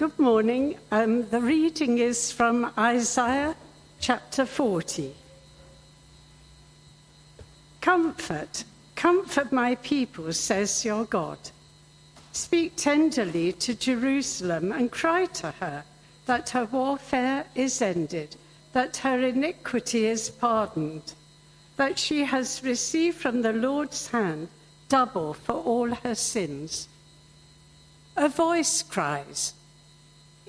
Good morning. Um, the reading is from Isaiah chapter 40. Comfort, comfort my people, says your God. Speak tenderly to Jerusalem and cry to her that her warfare is ended, that her iniquity is pardoned, that she has received from the Lord's hand double for all her sins. A voice cries,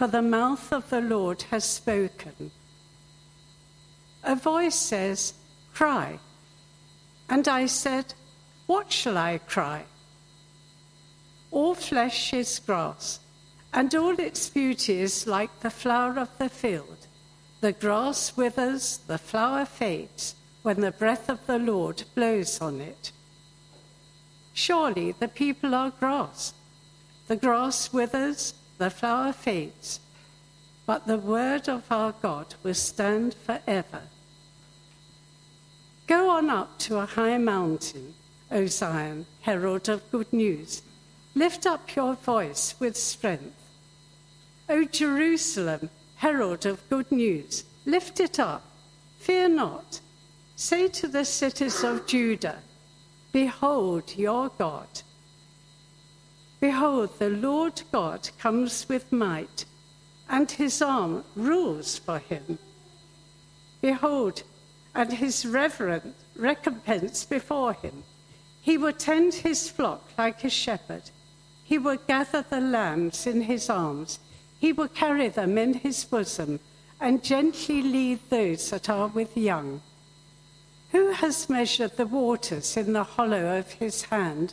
for the mouth of the Lord has spoken. A voice says, Cry. And I said, What shall I cry? All flesh is grass, and all its beauty is like the flower of the field. The grass withers, the flower fades, when the breath of the Lord blows on it. Surely the people are grass. The grass withers, the flower fades, but the word of our God will stand forever. Go on up to a high mountain, O Zion, herald of good news. Lift up your voice with strength. O Jerusalem, herald of good news, lift it up. Fear not. Say to the cities of Judah, Behold your God. Behold, the Lord God comes with might, and his arm rules for him. Behold, and his reverent recompense before him. He will tend his flock like a shepherd. He will gather the lambs in his arms. He will carry them in his bosom and gently lead those that are with young. Who has measured the waters in the hollow of his hand?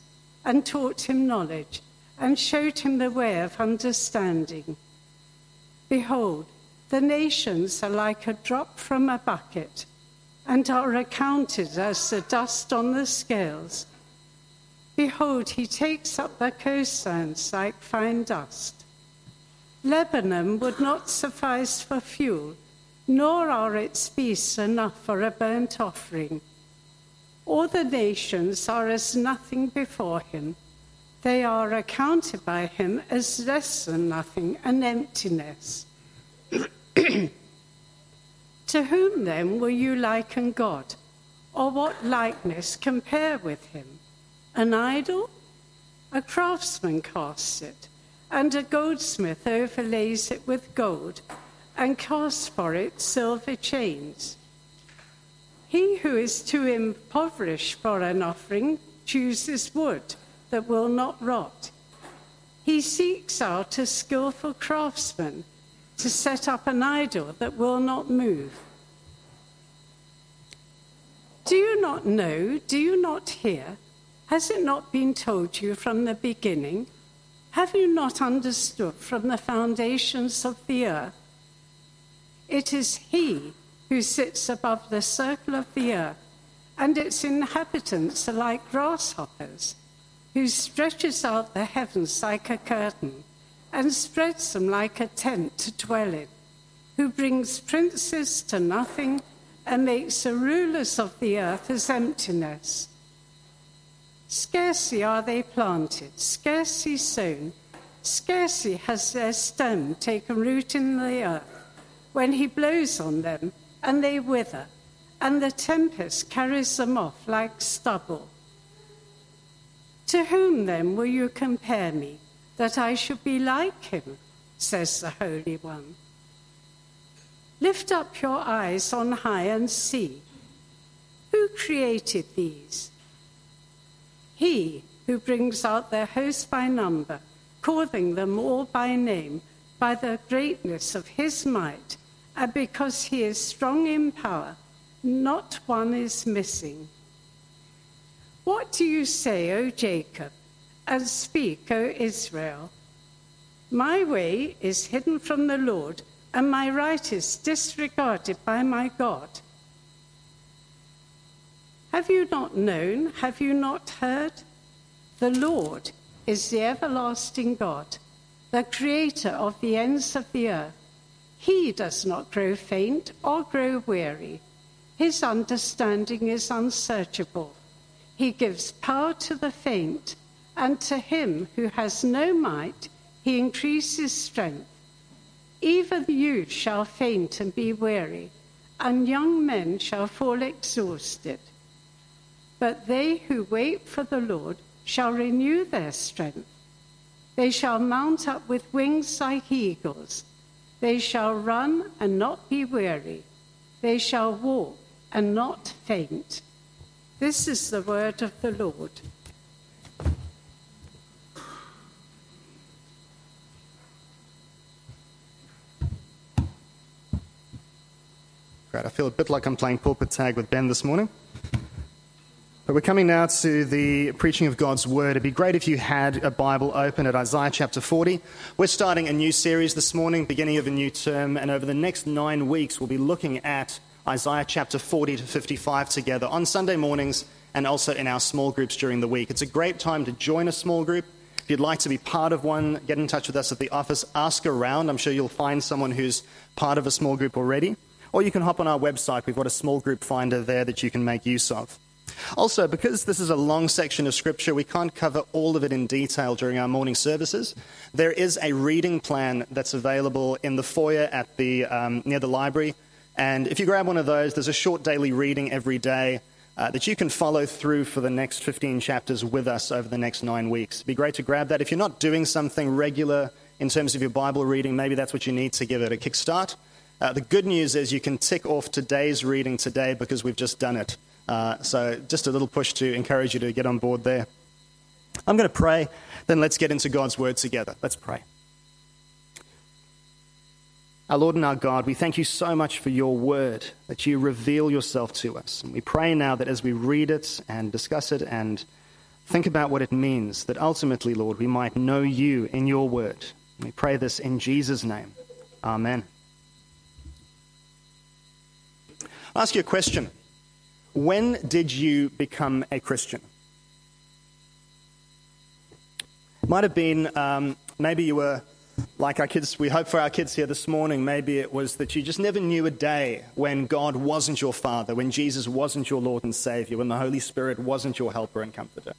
And taught him knowledge and showed him the way of understanding. Behold, the nations are like a drop from a bucket and are accounted as the dust on the scales. Behold, he takes up the coastlands like fine dust. Lebanon would not suffice for fuel, nor are its beasts enough for a burnt offering. All the nations are as nothing before him. They are accounted by him as less than nothing, an emptiness. to whom then will you liken God? Or what likeness compare with him? An idol? A craftsman casts it, and a goldsmith overlays it with gold, and casts for it silver chains. He who is too impoverished for an offering chooses wood that will not rot. He seeks out a skillful craftsman to set up an idol that will not move. Do you not know? Do you not hear? Has it not been told you from the beginning? Have you not understood from the foundations of the earth? It is He who sits above the circle of the earth, and its inhabitants are like grasshoppers, who stretches out the heavens like a curtain and spreads them like a tent to dwell in, who brings princes to nothing and makes the rulers of the earth as emptiness. Scarcely are they planted, scarcely sown, scarcely has their stem taken root in the earth, when he blows on them and they wither, and the tempest carries them off like stubble. To whom then will you compare me, that I should be like him, says the Holy One? Lift up your eyes on high and see. Who created these? He who brings out their host by number, calling them all by name, by the greatness of his might, and because he is strong in power, not one is missing. What do you say, O Jacob, and speak, O Israel? My way is hidden from the Lord, and my right is disregarded by my God. Have you not known? Have you not heard? The Lord is the everlasting God, the creator of the ends of the earth. He does not grow faint or grow weary. His understanding is unsearchable. He gives power to the faint, and to him who has no might, he increases strength. Even youth shall faint and be weary, and young men shall fall exhausted. But they who wait for the Lord shall renew their strength. They shall mount up with wings like eagles. They shall run and not be weary. They shall walk and not faint. This is the word of the Lord. Great. I feel a bit like I'm playing pulpit tag with Ben this morning. But we're coming now to the preaching of God's word. It'd be great if you had a Bible open at Isaiah chapter 40. We're starting a new series this morning, beginning of a new term, and over the next nine weeks, we'll be looking at Isaiah chapter 40 to 55 together on Sunday mornings and also in our small groups during the week. It's a great time to join a small group. If you'd like to be part of one, get in touch with us at the office, ask around. I'm sure you'll find someone who's part of a small group already. Or you can hop on our website. We've got a small group finder there that you can make use of. Also, because this is a long section of Scripture, we can't cover all of it in detail during our morning services. There is a reading plan that's available in the foyer at the, um, near the library. And if you grab one of those, there's a short daily reading every day uh, that you can follow through for the next 15 chapters with us over the next nine weeks. It'd be great to grab that. If you're not doing something regular in terms of your Bible reading, maybe that's what you need to give it a kickstart. Uh, the good news is you can tick off today's reading today because we've just done it. Uh, so, just a little push to encourage you to get on board there. I'm going to pray, then let's get into God's word together. Let's pray. Our Lord and our God, we thank you so much for your word, that you reveal yourself to us. And we pray now that as we read it and discuss it and think about what it means, that ultimately, Lord, we might know you in your word. And we pray this in Jesus' name. Amen. I'll ask you a question. When did you become a Christian? Might have been, um, maybe you were like our kids, we hope for our kids here this morning, maybe it was that you just never knew a day when God wasn't your Father, when Jesus wasn't your Lord and Savior, when the Holy Spirit wasn't your helper and comforter.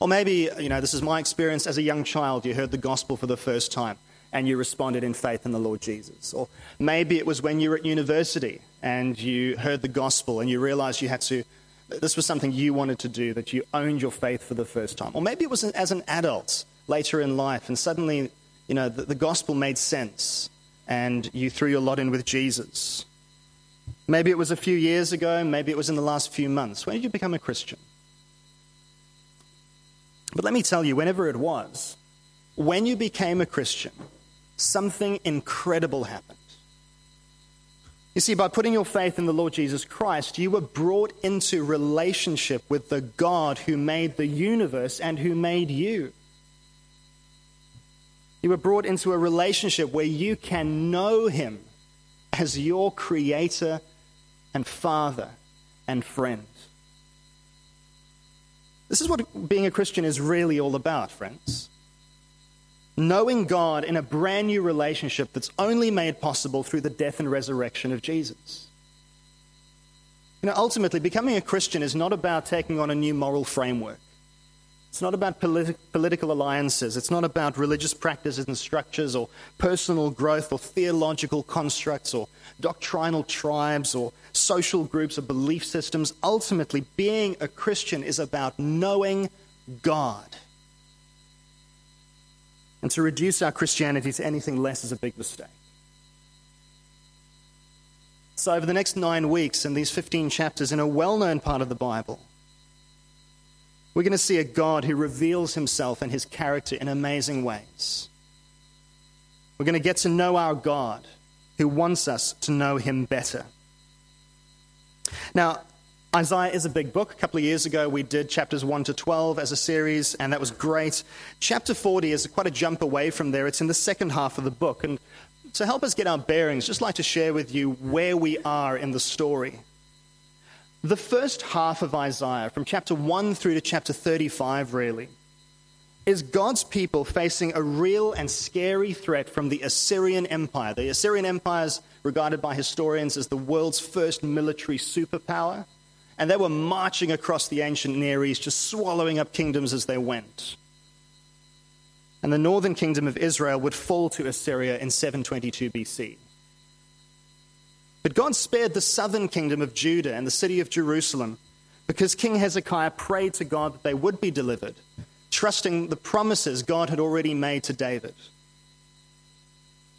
Or maybe, you know, this is my experience as a young child, you heard the gospel for the first time and you responded in faith in the Lord Jesus. Or maybe it was when you were at university and you heard the gospel and you realized you had to, this was something you wanted to do, that you owned your faith for the first time. Or maybe it was as an adult later in life and suddenly, you know, the, the gospel made sense and you threw your lot in with Jesus. Maybe it was a few years ago, maybe it was in the last few months. When did you become a Christian? But let me tell you, whenever it was, when you became a Christian, something incredible happened. You see, by putting your faith in the Lord Jesus Christ, you were brought into relationship with the God who made the universe and who made you. You were brought into a relationship where you can know Him as your Creator and Father and friend. This is what being a Christian is really all about, friends knowing God in a brand new relationship that's only made possible through the death and resurrection of Jesus. You know, ultimately, becoming a Christian is not about taking on a new moral framework. It's not about politi- political alliances. It's not about religious practices and structures or personal growth or theological constructs or doctrinal tribes or social groups or belief systems. Ultimately, being a Christian is about knowing God and to reduce our Christianity to anything less is a big mistake. So, over the next nine weeks in these 15 chapters, in a well known part of the Bible, we're going to see a God who reveals himself and his character in amazing ways. We're going to get to know our God who wants us to know him better. Now, Isaiah is a big book. A couple of years ago, we did chapters 1 to 12 as a series, and that was great. Chapter 40 is quite a jump away from there. It's in the second half of the book. And to help us get our bearings, just like to share with you where we are in the story. The first half of Isaiah, from chapter 1 through to chapter 35, really, is God's people facing a real and scary threat from the Assyrian Empire. The Assyrian Empire is regarded by historians as the world's first military superpower, and they were marching across the ancient Near East, just swallowing up kingdoms as they went. And the northern kingdom of Israel would fall to Assyria in 722 BC. But God spared the southern kingdom of Judah and the city of Jerusalem because King Hezekiah prayed to God that they would be delivered, trusting the promises God had already made to David.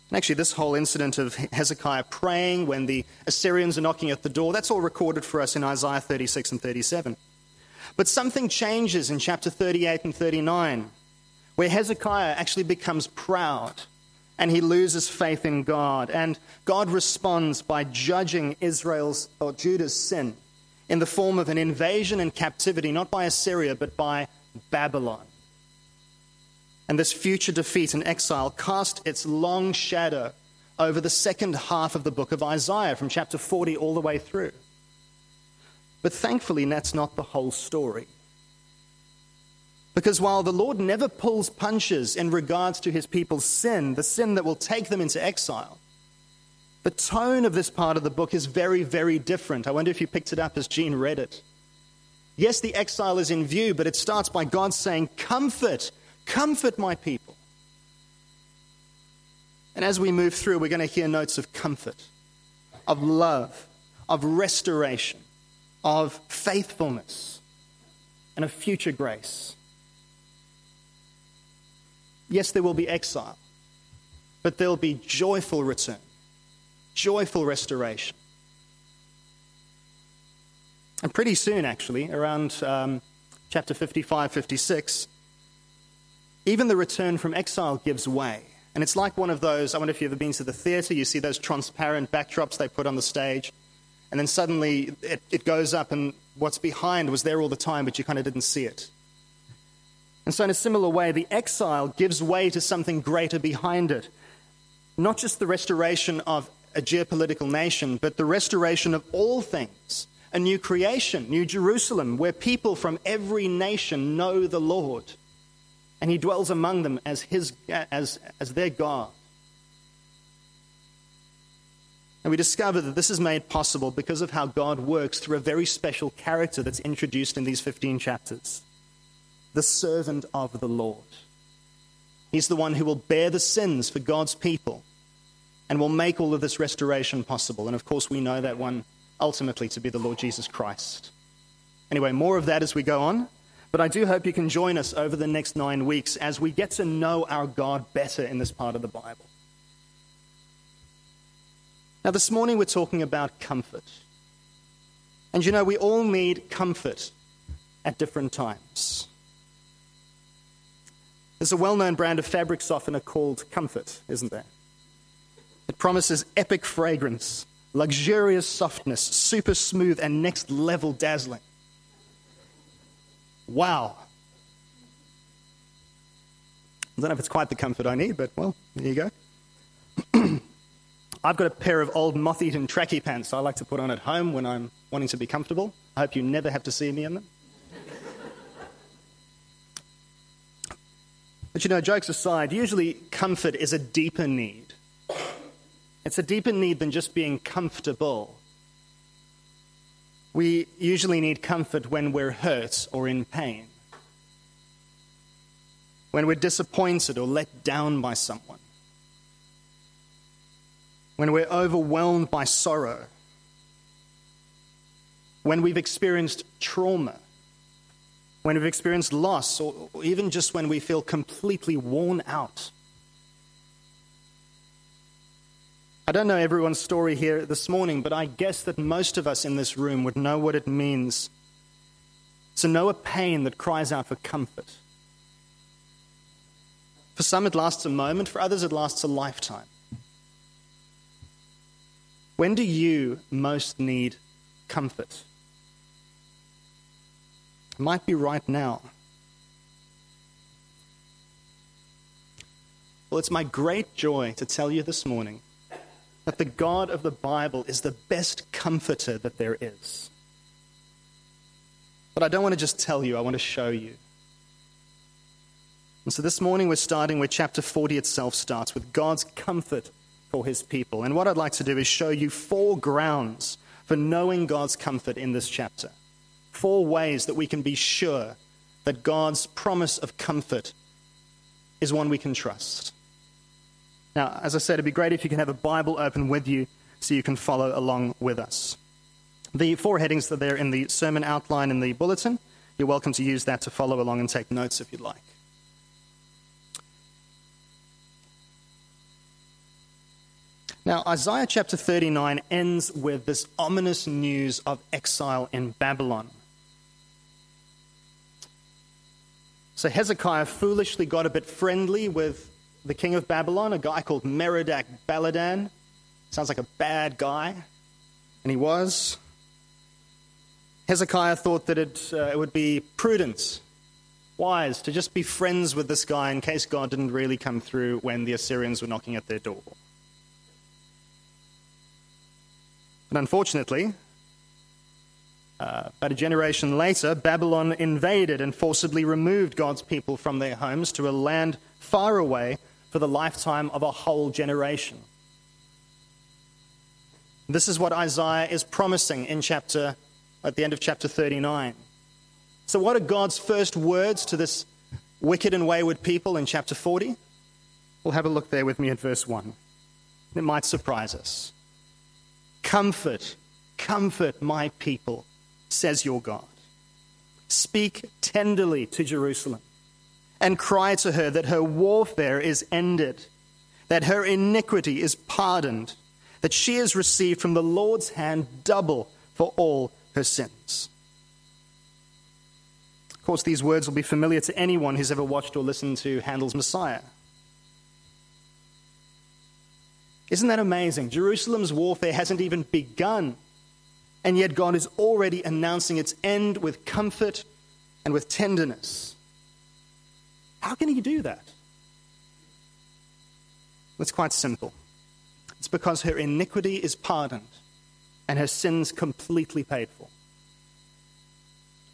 And actually, this whole incident of Hezekiah praying when the Assyrians are knocking at the door, that's all recorded for us in Isaiah 36 and 37. But something changes in chapter 38 and 39, where Hezekiah actually becomes proud and he loses faith in God. And God responds by judging Israel's or Judah's sin in the form of an invasion and captivity, not by Assyria, but by Babylon. And this future defeat and exile cast its long shadow over the second half of the book of Isaiah, from chapter 40 all the way through. But thankfully, that's not the whole story. Because while the Lord never pulls punches in regards to his people's sin, the sin that will take them into exile, the tone of this part of the book is very, very different. I wonder if you picked it up as Jean read it. Yes, the exile is in view, but it starts by God saying, Comfort, comfort my people. And as we move through, we're going to hear notes of comfort, of love, of restoration, of faithfulness, and of future grace. Yes, there will be exile, but there'll be joyful return, joyful restoration. And pretty soon, actually, around um, chapter 55, 56, even the return from exile gives way. And it's like one of those, I wonder if you've ever been to the theater, you see those transparent backdrops they put on the stage, and then suddenly it, it goes up, and what's behind was there all the time, but you kind of didn't see it. And so, in a similar way, the exile gives way to something greater behind it. Not just the restoration of a geopolitical nation, but the restoration of all things. A new creation, New Jerusalem, where people from every nation know the Lord. And he dwells among them as, his, as, as their God. And we discover that this is made possible because of how God works through a very special character that's introduced in these 15 chapters the servant of the Lord. He's the one who will bear the sins for God's people and will make all of this restoration possible. And of course, we know that one ultimately to be the Lord Jesus Christ. Anyway, more of that as we go on. But I do hope you can join us over the next nine weeks as we get to know our God better in this part of the Bible. Now, this morning we're talking about comfort. And you know, we all need comfort at different times. There's a well known brand of fabric softener called Comfort, isn't there? It promises epic fragrance, luxurious softness, super smooth, and next level dazzling. Wow. I don't know if it's quite the comfort I need, but well, there you go. I've got a pair of old moth eaten tracky pants I like to put on at home when I'm wanting to be comfortable. I hope you never have to see me in them. But you know, jokes aside, usually comfort is a deeper need. It's a deeper need than just being comfortable. We usually need comfort when we're hurt or in pain, when we're disappointed or let down by someone, when we're overwhelmed by sorrow, when we've experienced trauma. When we've experienced loss, or, even just when we feel completely worn out. I don't know everyone's story here this morning, but I guess that most of us in this room would know what it means to know a pain that cries out for comfort. For some, it lasts a moment, for others, it lasts a lifetime. When do you most need comfort? It might be right now. Well, it's my great joy to tell you this morning that the God of the Bible is the best comforter that there is. But I don't want to just tell you, I want to show you. And so this morning we're starting where chapter 40 itself starts with God's comfort for his people. And what I'd like to do is show you four grounds for knowing God's comfort in this chapter. Four ways that we can be sure that God's promise of comfort is one we can trust. Now, as I said, it'd be great if you can have a Bible open with you so you can follow along with us. The four headings that are there in the sermon outline in the bulletin, you're welcome to use that to follow along and take notes if you'd like. Now, Isaiah chapter 39 ends with this ominous news of exile in Babylon. So Hezekiah foolishly got a bit friendly with the king of Babylon, a guy called Merodach Baladan. Sounds like a bad guy, and he was. Hezekiah thought that it, uh, it would be prudent, wise, to just be friends with this guy in case God didn't really come through when the Assyrians were knocking at their door. But unfortunately, uh, about a generation later, Babylon invaded and forcibly removed God's people from their homes to a land far away for the lifetime of a whole generation. This is what Isaiah is promising in chapter at the end of chapter 39. So, what are God's first words to this wicked and wayward people in chapter 40? We'll have a look there with me at verse 1. It might surprise us. Comfort, comfort my people, says your God. Speak tenderly to Jerusalem and cry to her that her warfare is ended, that her iniquity is pardoned, that she has received from the Lord's hand double for all her sins. Of course, these words will be familiar to anyone who's ever watched or listened to Handel's Messiah. Isn't that amazing? Jerusalem's warfare hasn't even begun, and yet God is already announcing its end with comfort and with tenderness. How can He do that? It's quite simple. It's because her iniquity is pardoned and her sins completely paid for.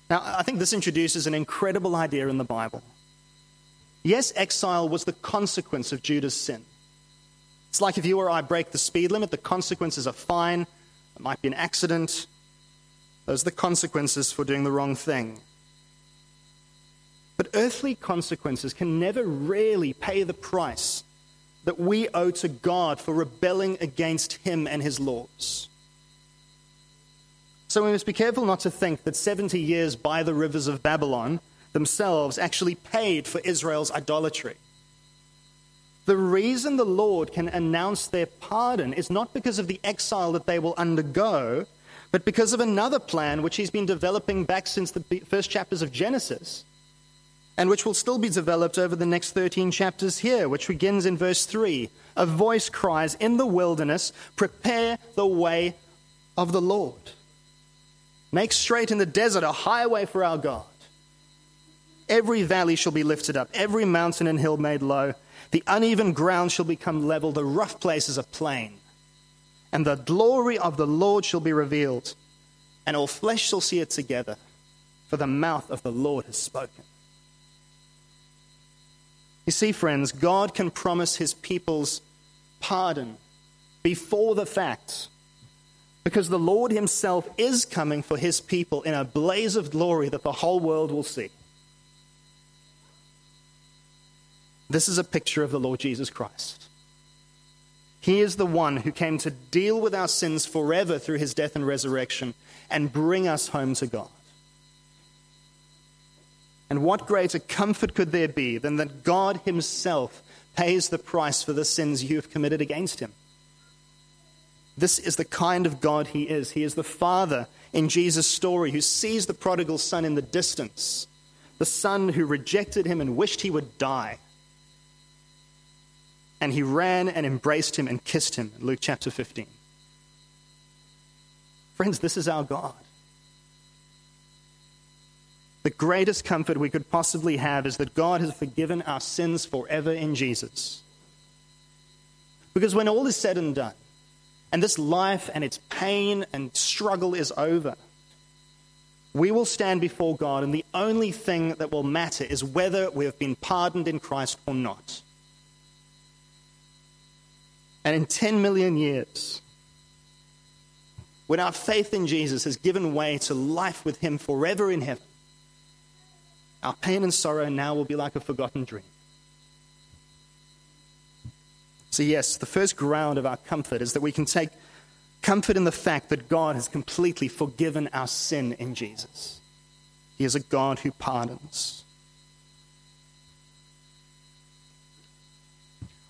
Now, I think this introduces an incredible idea in the Bible. Yes, exile was the consequence of Judah's sin. It's like if you or I break the speed limit, the consequences are fine. It might be an accident. Those are the consequences for doing the wrong thing. But earthly consequences can never really pay the price that we owe to God for rebelling against Him and His laws. So we must be careful not to think that 70 years by the rivers of Babylon themselves actually paid for Israel's idolatry. The reason the Lord can announce their pardon is not because of the exile that they will undergo, but because of another plan which He's been developing back since the first chapters of Genesis, and which will still be developed over the next 13 chapters here, which begins in verse 3. A voice cries, In the wilderness, prepare the way of the Lord. Make straight in the desert a highway for our God. Every valley shall be lifted up, every mountain and hill made low. The uneven ground shall become level, the rough places a plain. And the glory of the Lord shall be revealed, and all flesh shall see it together, for the mouth of the Lord has spoken. You see, friends, God can promise his people's pardon before the fact because the Lord Himself is coming for His people in a blaze of glory that the whole world will see. This is a picture of the Lord Jesus Christ. He is the one who came to deal with our sins forever through His death and resurrection and bring us home to God. And what greater comfort could there be than that God Himself pays the price for the sins you have committed against Him? This is the kind of God he is. He is the Father in Jesus' story who sees the prodigal son in the distance, the son who rejected him and wished he would die. And he ran and embraced him and kissed him, Luke chapter 15. Friends, this is our God. The greatest comfort we could possibly have is that God has forgiven our sins forever in Jesus. Because when all is said and done, and this life and its pain and struggle is over, we will stand before God, and the only thing that will matter is whether we have been pardoned in Christ or not. And in 10 million years, when our faith in Jesus has given way to life with Him forever in heaven, our pain and sorrow now will be like a forgotten dream. So, yes, the first ground of our comfort is that we can take comfort in the fact that God has completely forgiven our sin in Jesus. He is a God who pardons.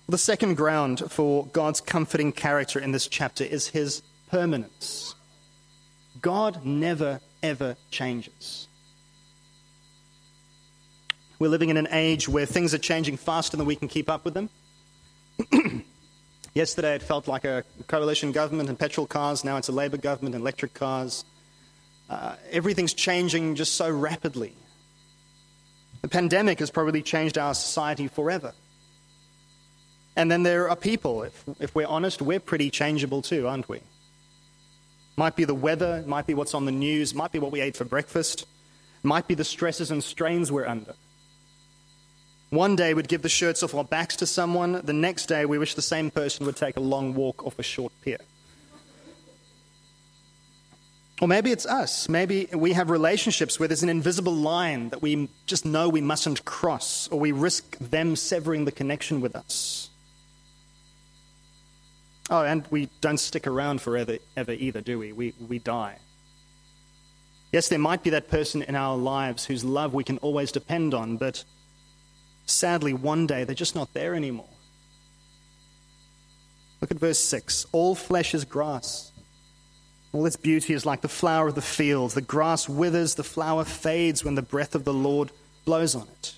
The second ground for God's comforting character in this chapter is his permanence. God never, ever changes. We're living in an age where things are changing faster than we can keep up with them. Yesterday, it felt like a coalition government and petrol cars. Now it's a Labour government and electric cars. Uh, everything's changing just so rapidly. The pandemic has probably changed our society forever. And then there are people, if, if we're honest, we're pretty changeable too, aren't we? Might be the weather, might be what's on the news, might be what we ate for breakfast, might be the stresses and strains we're under. One day we'd give the shirts off our backs to someone, the next day we wish the same person would take a long walk off a short pier. Or maybe it's us. Maybe we have relationships where there's an invisible line that we just know we mustn't cross, or we risk them severing the connection with us. Oh, and we don't stick around forever ever either, do we? We, we die. Yes, there might be that person in our lives whose love we can always depend on, but sadly, one day they're just not there anymore. Look at verse 6 All flesh is grass. All its beauty is like the flower of the field. The grass withers, the flower fades when the breath of the Lord blows on it.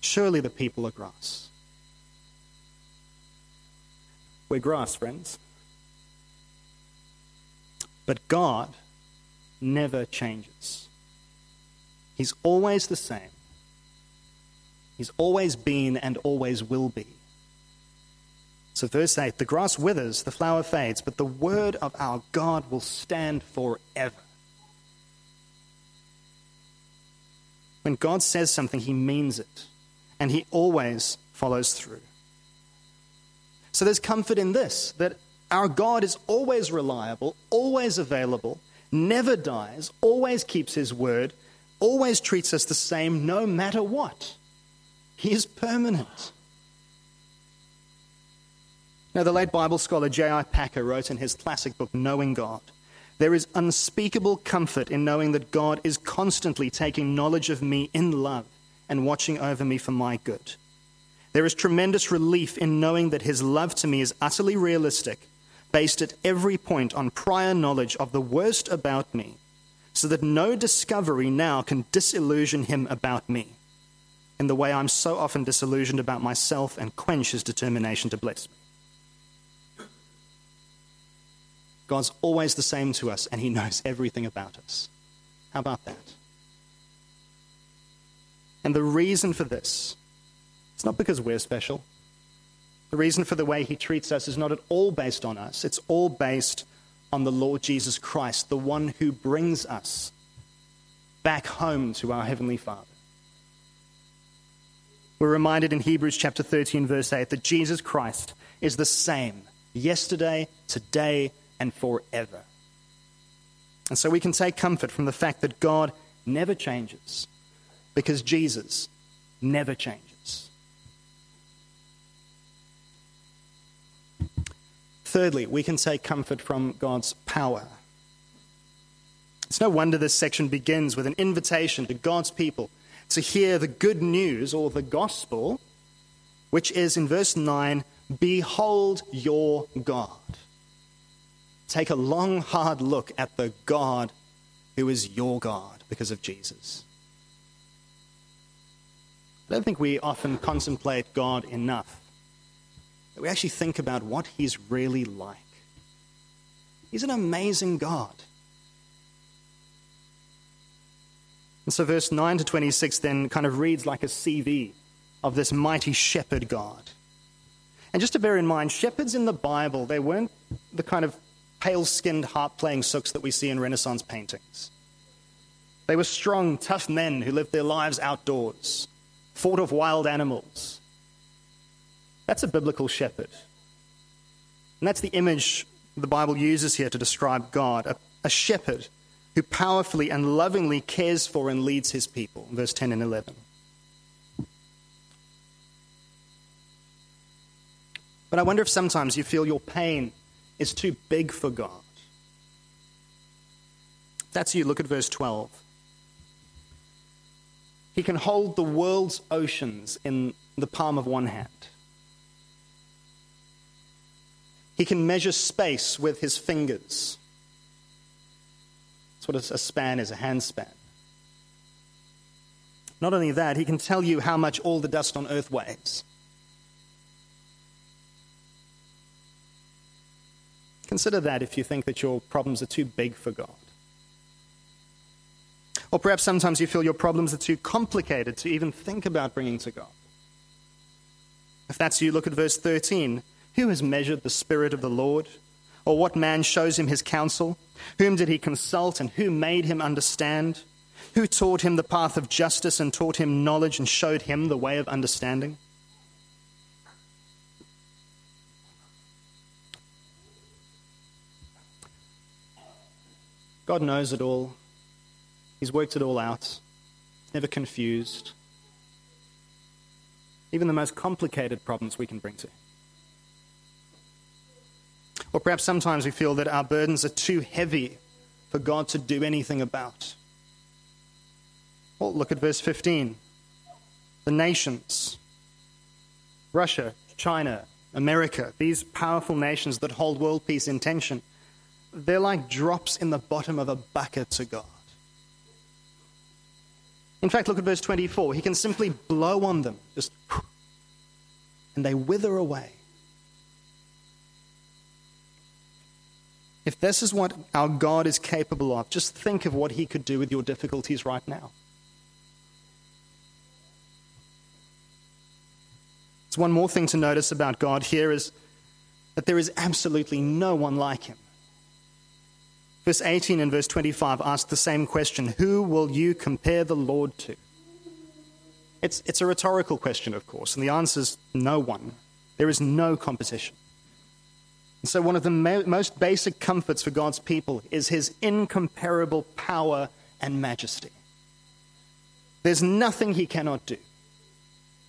Surely the people are grass. We're grass, friends. But God never changes. He's always the same. He's always been and always will be. So, verse 8 the grass withers, the flower fades, but the word of our God will stand forever. When God says something, he means it, and he always follows through. So, there's comfort in this that our God is always reliable, always available, never dies, always keeps his word, always treats us the same no matter what. He is permanent. Now, the late Bible scholar J.I. Packer wrote in his classic book, Knowing God There is unspeakable comfort in knowing that God is constantly taking knowledge of me in love and watching over me for my good. There is tremendous relief in knowing that his love to me is utterly realistic, based at every point on prior knowledge of the worst about me, so that no discovery now can disillusion him about me in the way I'm so often disillusioned about myself and quench his determination to bless me. God's always the same to us, and He knows everything about us. How about that? And the reason for this, it's not because we're special. The reason for the way He treats us is not at all based on us, it's all based on the Lord Jesus Christ, the one who brings us back home to our Heavenly Father. We're reminded in Hebrews chapter 13, verse 8, that Jesus Christ is the same yesterday, today, and forever. And so we can take comfort from the fact that God never changes because Jesus never changes. Thirdly, we can take comfort from God's power. It's no wonder this section begins with an invitation to God's people to hear the good news or the gospel, which is in verse 9 Behold your God. take a long, hard look at the God who is your God because of Jesus. I don't think we often contemplate God enough. That we actually think about what He's really like. He's an amazing God. And so, verse 9 to 26 then kind of reads like a CV of this mighty shepherd God. And just to bear in mind, shepherds in the Bible, they weren't the kind of pale skinned, harp playing sooks that we see in Renaissance paintings. They were strong, tough men who lived their lives outdoors, fought off wild animals. That's a biblical shepherd. And that's the image the Bible uses here to describe God a, a shepherd who powerfully and lovingly cares for and leads his people. Verse 10 and 11. But I wonder if sometimes you feel your pain is too big for God. That's you. Look at verse 12. He can hold the world's oceans in the palm of one hand. He can measure space with his fingers. That's what a span is a hand span. Not only that, he can tell you how much all the dust on earth weighs. Consider that if you think that your problems are too big for God. Or perhaps sometimes you feel your problems are too complicated to even think about bringing to God. If that's you, look at verse 13. Who has measured the Spirit of the Lord? Or what man shows him his counsel? Whom did he consult and who made him understand? Who taught him the path of justice and taught him knowledge and showed him the way of understanding? God knows it all. He's worked it all out. Never confused. Even the most complicated problems we can bring to Him. Or perhaps sometimes we feel that our burdens are too heavy for God to do anything about. Well, look at verse 15. The nations, Russia, China, America, these powerful nations that hold world peace in tension, they're like drops in the bottom of a bucket to God. In fact, look at verse 24. He can simply blow on them, just, and they wither away. If this is what our God is capable of, just think of what He could do with your difficulties right now. It's one more thing to notice about God here is that there is absolutely no one like Him. Verse 18 and verse 25 ask the same question Who will you compare the Lord to? It's, it's a rhetorical question, of course, and the answer is no one. There is no competition. And so, one of the mo- most basic comforts for God's people is his incomparable power and majesty. There's nothing he cannot do.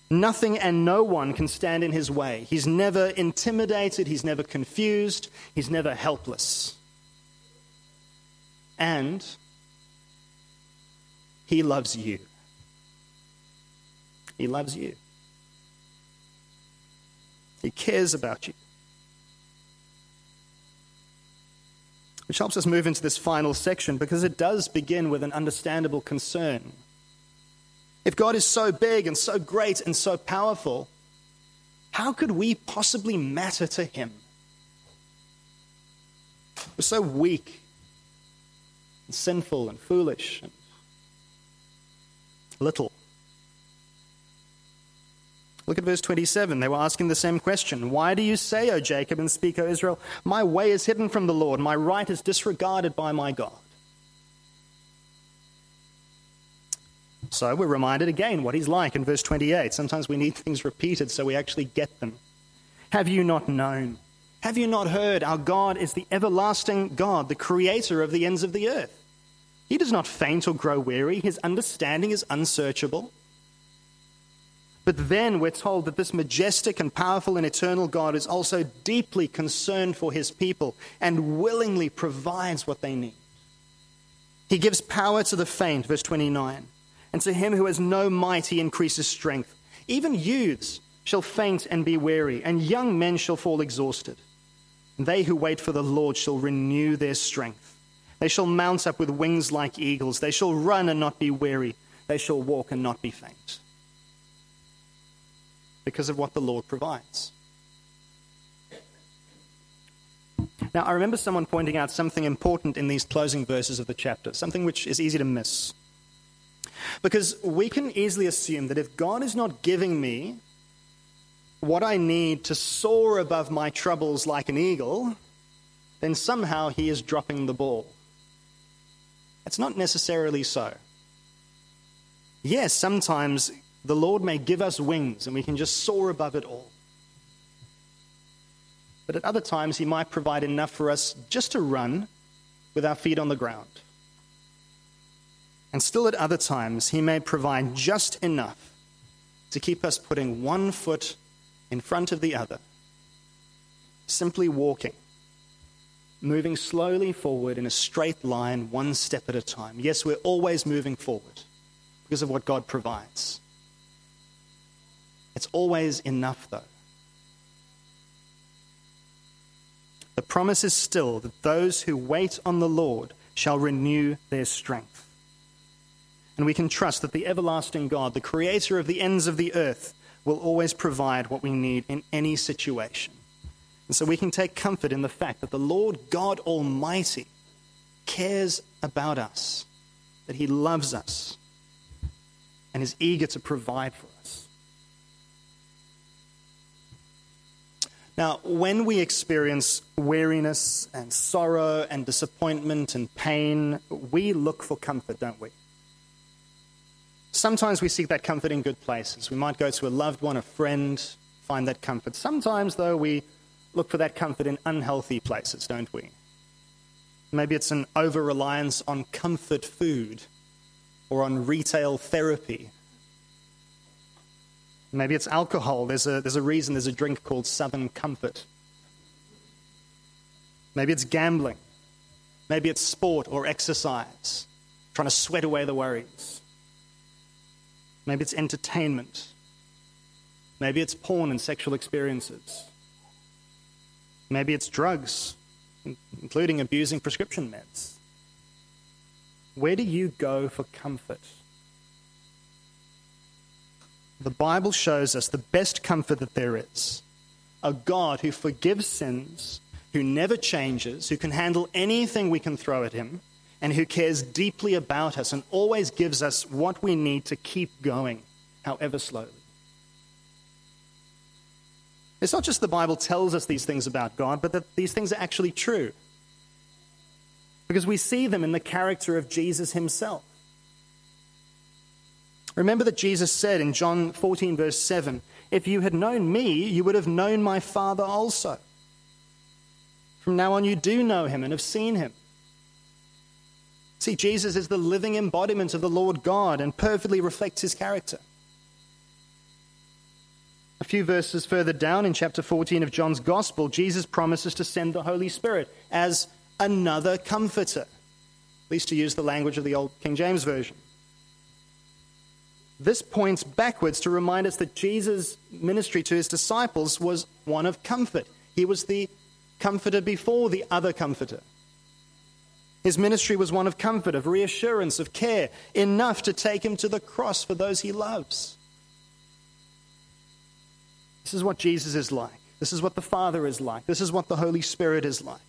Nothing and no one can stand in his way. He's never intimidated, he's never confused, he's never helpless. And he loves you. He loves you. He cares about you. Which helps us move into this final section because it does begin with an understandable concern. If God is so big and so great and so powerful, how could we possibly matter to Him? We're so weak and sinful and foolish and little. Look at verse 27. They were asking the same question Why do you say, O Jacob, and speak, O Israel, my way is hidden from the Lord, my right is disregarded by my God? So we're reminded again what he's like in verse 28. Sometimes we need things repeated so we actually get them. Have you not known? Have you not heard? Our God is the everlasting God, the creator of the ends of the earth. He does not faint or grow weary, his understanding is unsearchable. But then we're told that this majestic and powerful and eternal God is also deeply concerned for his people and willingly provides what they need. He gives power to the faint, verse 29, and to him who has no might, he increases strength. Even youths shall faint and be weary, and young men shall fall exhausted. And they who wait for the Lord shall renew their strength. They shall mount up with wings like eagles. They shall run and not be weary. They shall walk and not be faint. Because of what the Lord provides. Now, I remember someone pointing out something important in these closing verses of the chapter, something which is easy to miss. Because we can easily assume that if God is not giving me what I need to soar above my troubles like an eagle, then somehow he is dropping the ball. It's not necessarily so. Yes, sometimes the Lord may give us wings and we can just soar above it all. But at other times, he might provide enough for us just to run with our feet on the ground. And still at other times, he may provide just enough to keep us putting one foot in front of the other, simply walking, moving slowly forward in a straight line, one step at a time. Yes, we're always moving forward because of what God provides. It's always enough, though. The promise is still that those who wait on the Lord shall renew their strength. And we can trust that the everlasting God, the creator of the ends of the earth, will always provide what we need in any situation. And so we can take comfort in the fact that the Lord God Almighty cares about us, that He loves us, and is eager to provide for us. Now, when we experience weariness and sorrow and disappointment and pain, we look for comfort, don't we? Sometimes we seek that comfort in good places. We might go to a loved one, a friend, find that comfort. Sometimes, though, we look for that comfort in unhealthy places, don't we? Maybe it's an over reliance on comfort food or on retail therapy. Maybe it's alcohol. There's a, there's a reason there's a drink called Southern Comfort. Maybe it's gambling. Maybe it's sport or exercise, trying to sweat away the worries. Maybe it's entertainment. Maybe it's porn and sexual experiences. Maybe it's drugs, including abusing prescription meds. Where do you go for comfort? The Bible shows us the best comfort that there is a God who forgives sins, who never changes, who can handle anything we can throw at him, and who cares deeply about us and always gives us what we need to keep going, however slowly. It's not just the Bible tells us these things about God, but that these things are actually true. Because we see them in the character of Jesus himself. Remember that Jesus said in John 14, verse 7 If you had known me, you would have known my Father also. From now on, you do know him and have seen him. See, Jesus is the living embodiment of the Lord God and perfectly reflects his character. A few verses further down in chapter 14 of John's Gospel, Jesus promises to send the Holy Spirit as another comforter, at least to use the language of the old King James Version. This points backwards to remind us that Jesus' ministry to his disciples was one of comfort. He was the comforter before the other comforter. His ministry was one of comfort, of reassurance, of care, enough to take him to the cross for those he loves. This is what Jesus is like. This is what the Father is like. This is what the Holy Spirit is like.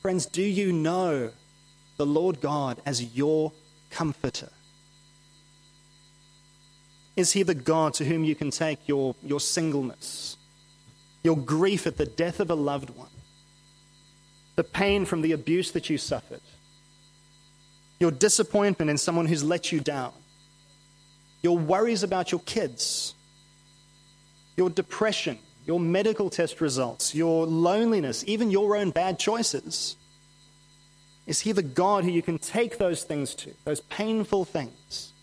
Friends, do you know the Lord God as your comforter? Is he the God to whom you can take your, your singleness, your grief at the death of a loved one, the pain from the abuse that you suffered, your disappointment in someone who's let you down, your worries about your kids, your depression, your medical test results, your loneliness, even your own bad choices? Is He the God who you can take those things to, those painful things,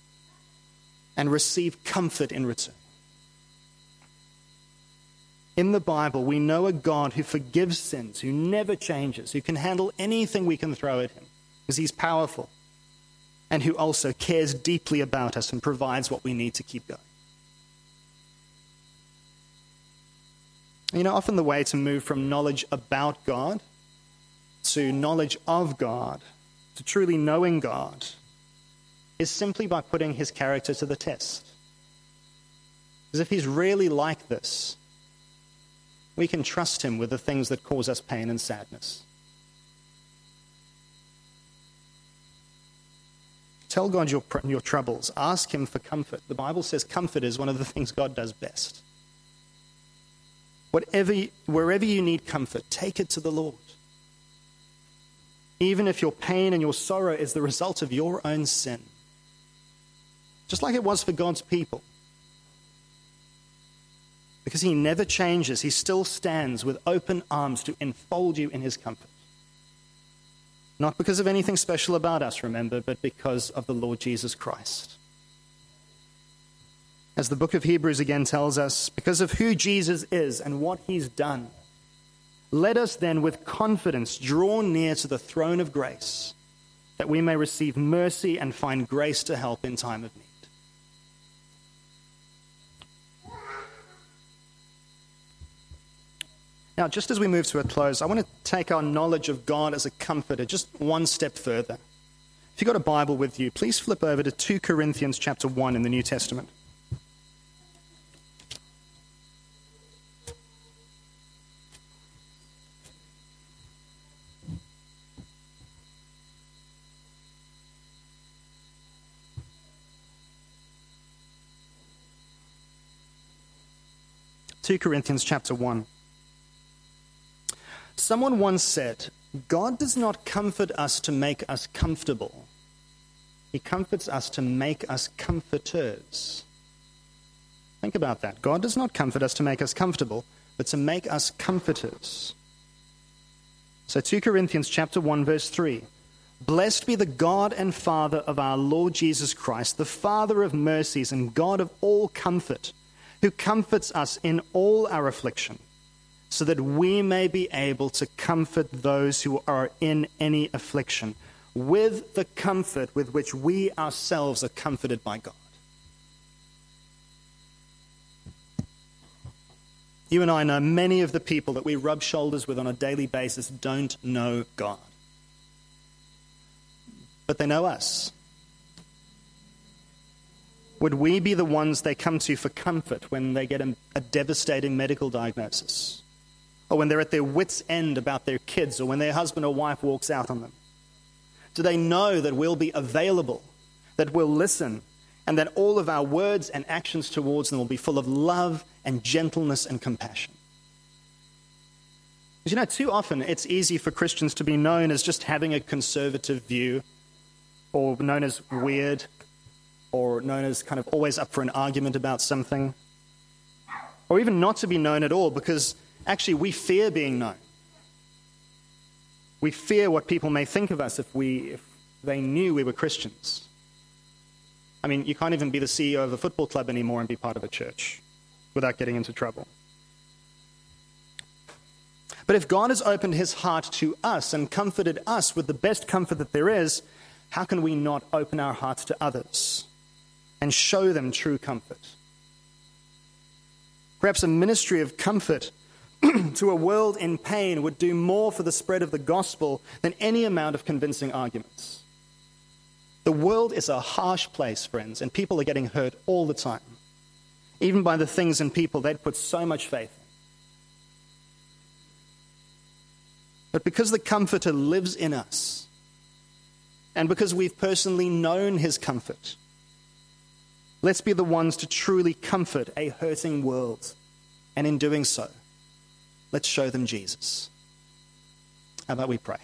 and receive comfort in return? In the Bible, we know a God who forgives sins, who never changes, who can handle anything we can throw at him, because he's powerful, and who also cares deeply about us and provides what we need to keep going. You know, often the way to move from knowledge about God to knowledge of God, to truly knowing God, is simply by putting his character to the test. Because if he's really like this, we can trust him with the things that cause us pain and sadness. Tell God your, your troubles. Ask Him for comfort. The Bible says comfort is one of the things God does best. Whatever, wherever you need comfort, take it to the Lord. Even if your pain and your sorrow is the result of your own sin. Just like it was for God's people. Because He never changes, He still stands with open arms to enfold you in His comfort. Not because of anything special about us, remember, but because of the Lord Jesus Christ. As the book of Hebrews again tells us, because of who Jesus is and what he's done, let us then with confidence draw near to the throne of grace, that we may receive mercy and find grace to help in time of need. Now, just as we move to a close, I want to take our knowledge of God as a comforter just one step further. If you've got a Bible with you, please flip over to 2 Corinthians chapter 1 in the New Testament. Two Corinthians chapter one. Someone once said, God does not comfort us to make us comfortable. He comforts us to make us comforters. Think about that. God does not comfort us to make us comfortable, but to make us comforters. So 2 Corinthians chapter 1 verse 3. Blessed be the God and Father of our Lord Jesus Christ, the Father of mercies and God of all comfort, who comforts us in all our affliction so that we may be able to comfort those who are in any affliction with the comfort with which we ourselves are comforted by God. You and I know many of the people that we rub shoulders with on a daily basis don't know God. But they know us. Would we be the ones they come to for comfort when they get a, devastating medical diagnosis? Or when they're at their wits' end about their kids, or when their husband or wife walks out on them? Do they know that we'll be available, that we'll listen, and that all of our words and actions towards them will be full of love and gentleness and compassion? Because you know, too often it's easy for Christians to be known as just having a conservative view, or known as weird, or known as kind of always up for an argument about something, or even not to be known at all because Actually, we fear being known. We fear what people may think of us if, we, if they knew we were Christians. I mean, you can't even be the CEO of a football club anymore and be part of a church without getting into trouble. But if God has opened his heart to us and comforted us with the best comfort that there is, how can we not open our hearts to others and show them true comfort? Perhaps a ministry of comfort to a world in pain would do more for the spread of the gospel than any amount of convincing arguments. The world is a harsh place, friends, and people are getting hurt all the time, even by the things and people they'd put so much faith in. But because the Comforter lives in us, and because we've personally known his comfort, let's be the ones to truly comfort a hurting world, and in doing so, Let's show them Jesus. How about we pray?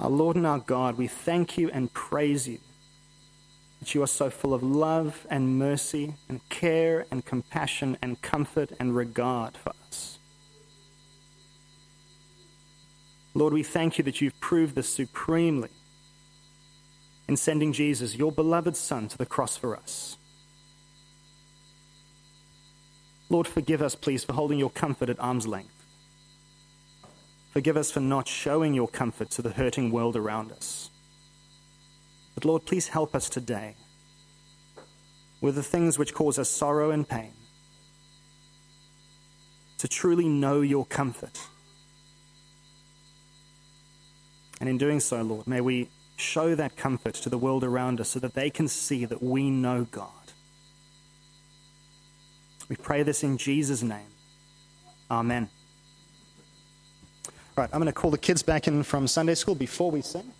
Our Lord and our God, we thank you and praise you that you are so full of love and mercy and care and compassion and comfort and regard for us. Lord, we thank you that you've proved this supremely in sending Jesus, your beloved Son, to the cross for us. Lord, forgive us, please, for holding your comfort at arm's length. Forgive us for not showing your comfort to the hurting world around us. But Lord, please help us today with the things which cause us sorrow and pain to truly know your comfort. And in doing so, Lord, may we show that comfort to the world around us so that they can see that we know God. We pray this in Jesus' name. Amen. All right, I'm going to call the kids back in from Sunday school before we sing.